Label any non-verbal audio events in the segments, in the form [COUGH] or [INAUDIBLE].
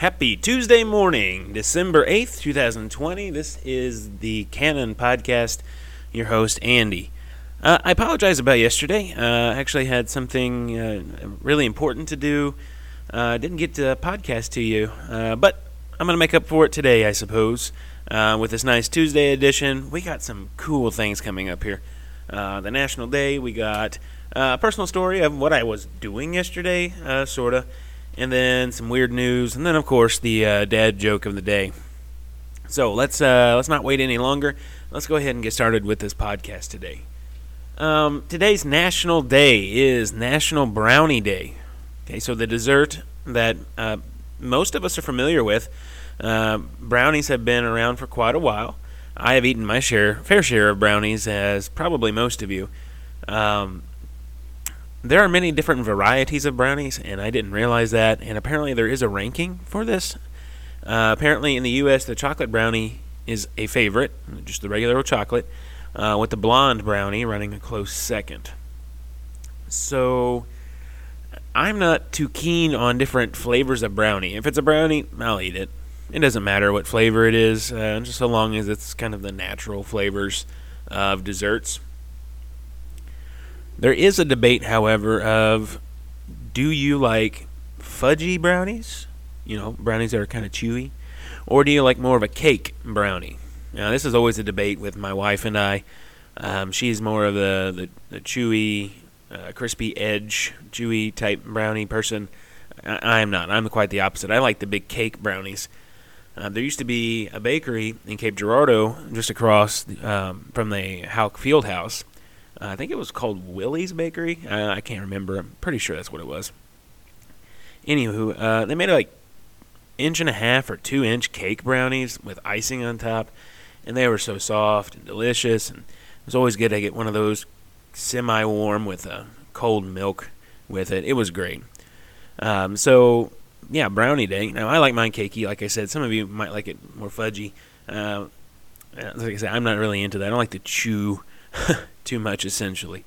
Happy Tuesday morning, December 8th, 2020. This is the Canon Podcast. Your host, Andy. Uh, I apologize about yesterday. Uh, I actually had something uh, really important to do. Uh, didn't get to podcast to you, uh, but I'm going to make up for it today, I suppose. Uh, with this nice Tuesday edition, we got some cool things coming up here. Uh, the National Day, we got a personal story of what I was doing yesterday, sort of, and then some weird news, and then, of course, the uh, dad joke of the day. So let's uh, let's not wait any longer. Let's go ahead and get started with this podcast today. Um, today's National Day is National Brownie Day. Okay, so the dessert that uh, most of us are familiar with. Uh, brownies have been around for quite a while. I have eaten my share, fair share of brownies, as probably most of you. Um, there are many different varieties of brownies, and I didn't realize that. And apparently, there is a ranking for this. Uh, apparently, in the U.S., the chocolate brownie is a favorite, just the regular old chocolate, uh, with the blonde brownie running a close second. So, I'm not too keen on different flavors of brownie. If it's a brownie, I'll eat it. It doesn't matter what flavor it is, uh, just so long as it's kind of the natural flavors of desserts. There is a debate, however, of do you like fudgy brownies? You know, brownies that are kind of chewy, or do you like more of a cake brownie? Now, this is always a debate with my wife and I. Um, she's more of the the, the chewy, uh, crispy edge, chewy type brownie person. I, am not. I'm quite the opposite. I like the big cake brownies. Uh, there used to be a bakery in Cape Girardeau just across um, from the Houck Field House. Uh, I think it was called Willie's Bakery. Uh, I can't remember. I'm pretty sure that's what it was. Anywho, uh, they made like inch and a half or two inch cake brownies with icing on top, and they were so soft and delicious. And it was always good to get one of those semi warm with a cold milk with it. It was great. Um, so yeah, brownie day. Now I like mine cakey. Like I said, some of you might like it more fudgy. Uh, like I said, I'm not really into that. I don't like to chew [LAUGHS] too much, essentially.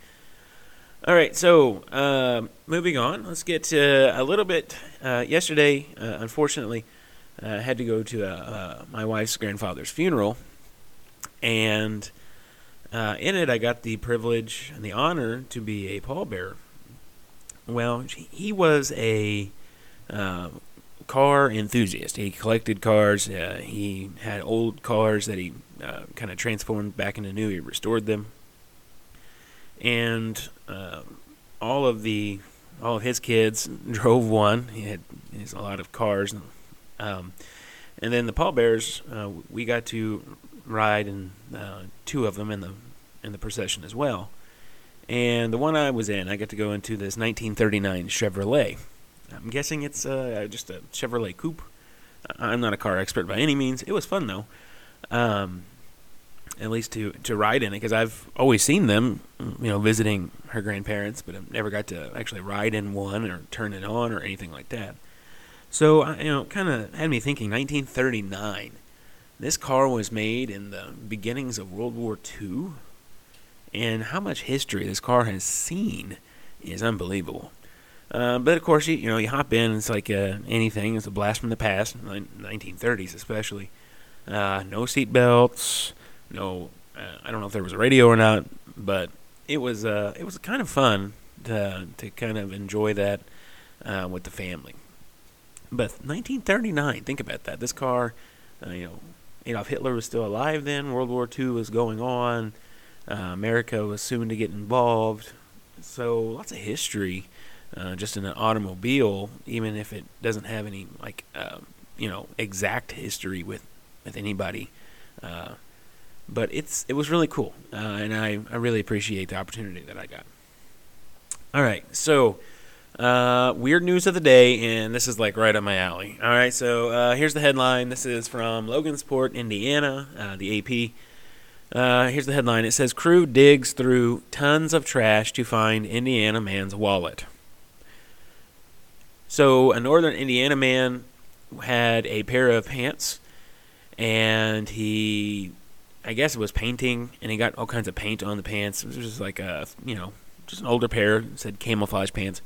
All right, so uh, moving on. Let's get to a little bit. Uh, yesterday, uh, unfortunately, I had to go to uh, my wife's grandfather's funeral, and uh, in it, I got the privilege and the honor to be a pallbearer. Well, he was a uh, car enthusiast. He collected cars. Uh, he had old cars that he uh, kind of transformed back into new. He restored them, and uh, all of the all of his kids [LAUGHS] drove one. He had, he has a lot of cars, um, and then the pallbearers. Uh, we got to ride in uh, two of them in the in the procession as well. And the one I was in, I got to go into this 1939 Chevrolet. I'm guessing it's uh, just a Chevrolet coupe. I'm not a car expert by any means. It was fun though, um, at least to to ride in it because I've always seen them, you know, visiting her grandparents, but I've never got to actually ride in one or turn it on or anything like that. So you know, kind of had me thinking. 1939. This car was made in the beginnings of World War II, and how much history this car has seen is unbelievable. Uh, but of course, you, you know, you hop in, it's like uh, anything. It's a blast from the past, 1930s especially. Uh, no seat belts, no. Uh, I don't know if there was a radio or not, but it was uh, it was kind of fun to to kind of enjoy that uh, with the family. But 1939, think about that. This car, you know, Adolf Hitler was still alive then. World War II was going on. America was soon to get involved. So lots of history uh, just in an automobile, even if it doesn't have any like uh, you know exact history with with anybody. Uh, but it's it was really cool, uh, and I, I really appreciate the opportunity that I got. All right, so uh, weird news of the day, and this is like right up my alley. All right, so uh, here's the headline. This is from Logansport, Indiana, the AP. Uh, here's the headline. It says Crew digs through tons of trash to find Indiana man's wallet. So a northern Indiana man had a pair of pants, and he, I guess it was painting, and he got all kinds of paint on the pants. It was just like a, you know, just an older pair. Said camouflage pants,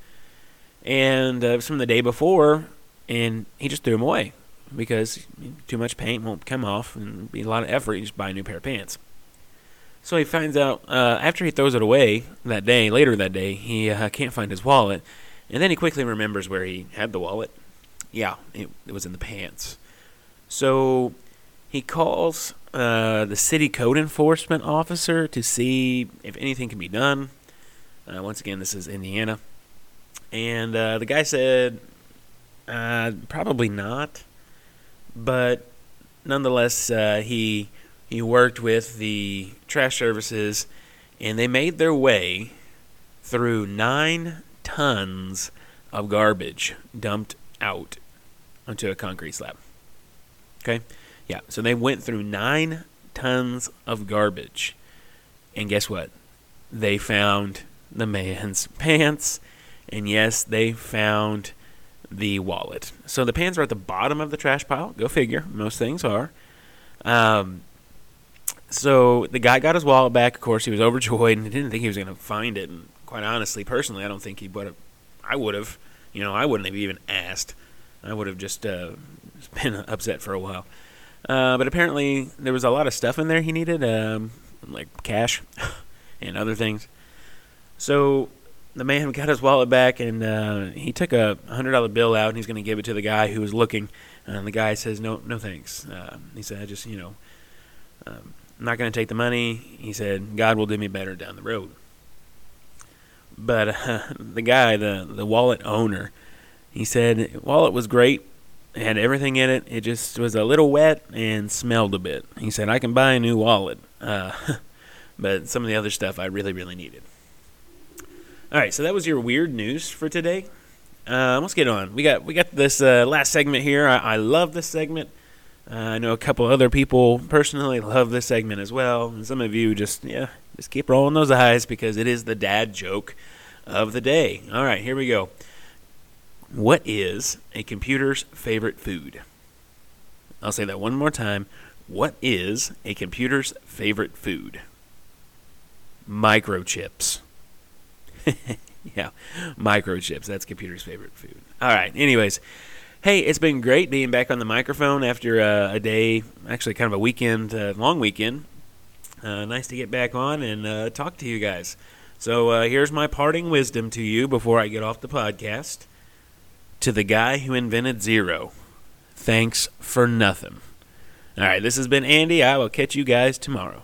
and uh, it was from the day before, and he just threw them away because too much paint won't come off and be a lot of effort. You just buy a new pair of pants. So he finds out uh, after he throws it away that day, later that day, he uh, can't find his wallet, and then he quickly remembers where he had the wallet. Yeah, it, it was in the pants. So he calls uh, the city code enforcement officer to see if anything can be done. Uh, once again, this is Indiana. And uh, the guy said, uh, probably not. But nonetheless, uh, he he worked with the trash services, and they made their way through nine tons of garbage dumped out onto a concrete slab. Okay, yeah. So they went through nine tons of garbage, and guess what? They found the man's [LAUGHS] pants, and yes, they found the wallet. So the pants are at the bottom of the trash pile. Go figure. Most things are. Um, so the guy got his wallet back. Of course, he was overjoyed and didn't think he was going to find it. And quite honestly, personally, I don't think he would have. I would have. You know, I wouldn't have even asked. I would have just uh, [LAUGHS] been upset for a while. Uh, but apparently, there was a lot of stuff in there he needed, um, like cash [LAUGHS] and other things. So the man got his wallet back and uh, he took a hundred dollar bill out and he's going to give it to the guy who was looking. And the guy says, "No, no thanks." Uh, he said, "I just, you know, um, I'm not going to take the money." He said, "God will do me better down the road." But [LAUGHS] the guy, the the wallet owner, he said, "Wallet was great." It had everything in it. It just was a little wet and smelled a bit. He said, "I can buy a new wallet, uh, [LAUGHS] but some of the other stuff I really, really needed." All right, so that was your weird news for today. Uh, let's get on. We got we got this uh, last segment here. I, I love this segment. Uh, I know a couple other people personally love this segment as well, and some of you just yeah just keep rolling those eyes because it is the dad joke of the day. All right, here we go. What is a computer's favorite food? I'll say that one more time. What is a computer's favorite food? Microchips. [LAUGHS] yeah, microchips. That's computer's favorite food. All right. Anyways, hey, it's been great being back on the microphone after uh, a day, actually kind of a weekend, uh, long weekend. Uh, nice to get back on and uh, talk to you guys. So uh, here's my parting wisdom to you before I get off the podcast. To the guy who invented zero, thanks for nothing. All right, this has been Andy. I will catch you guys tomorrow.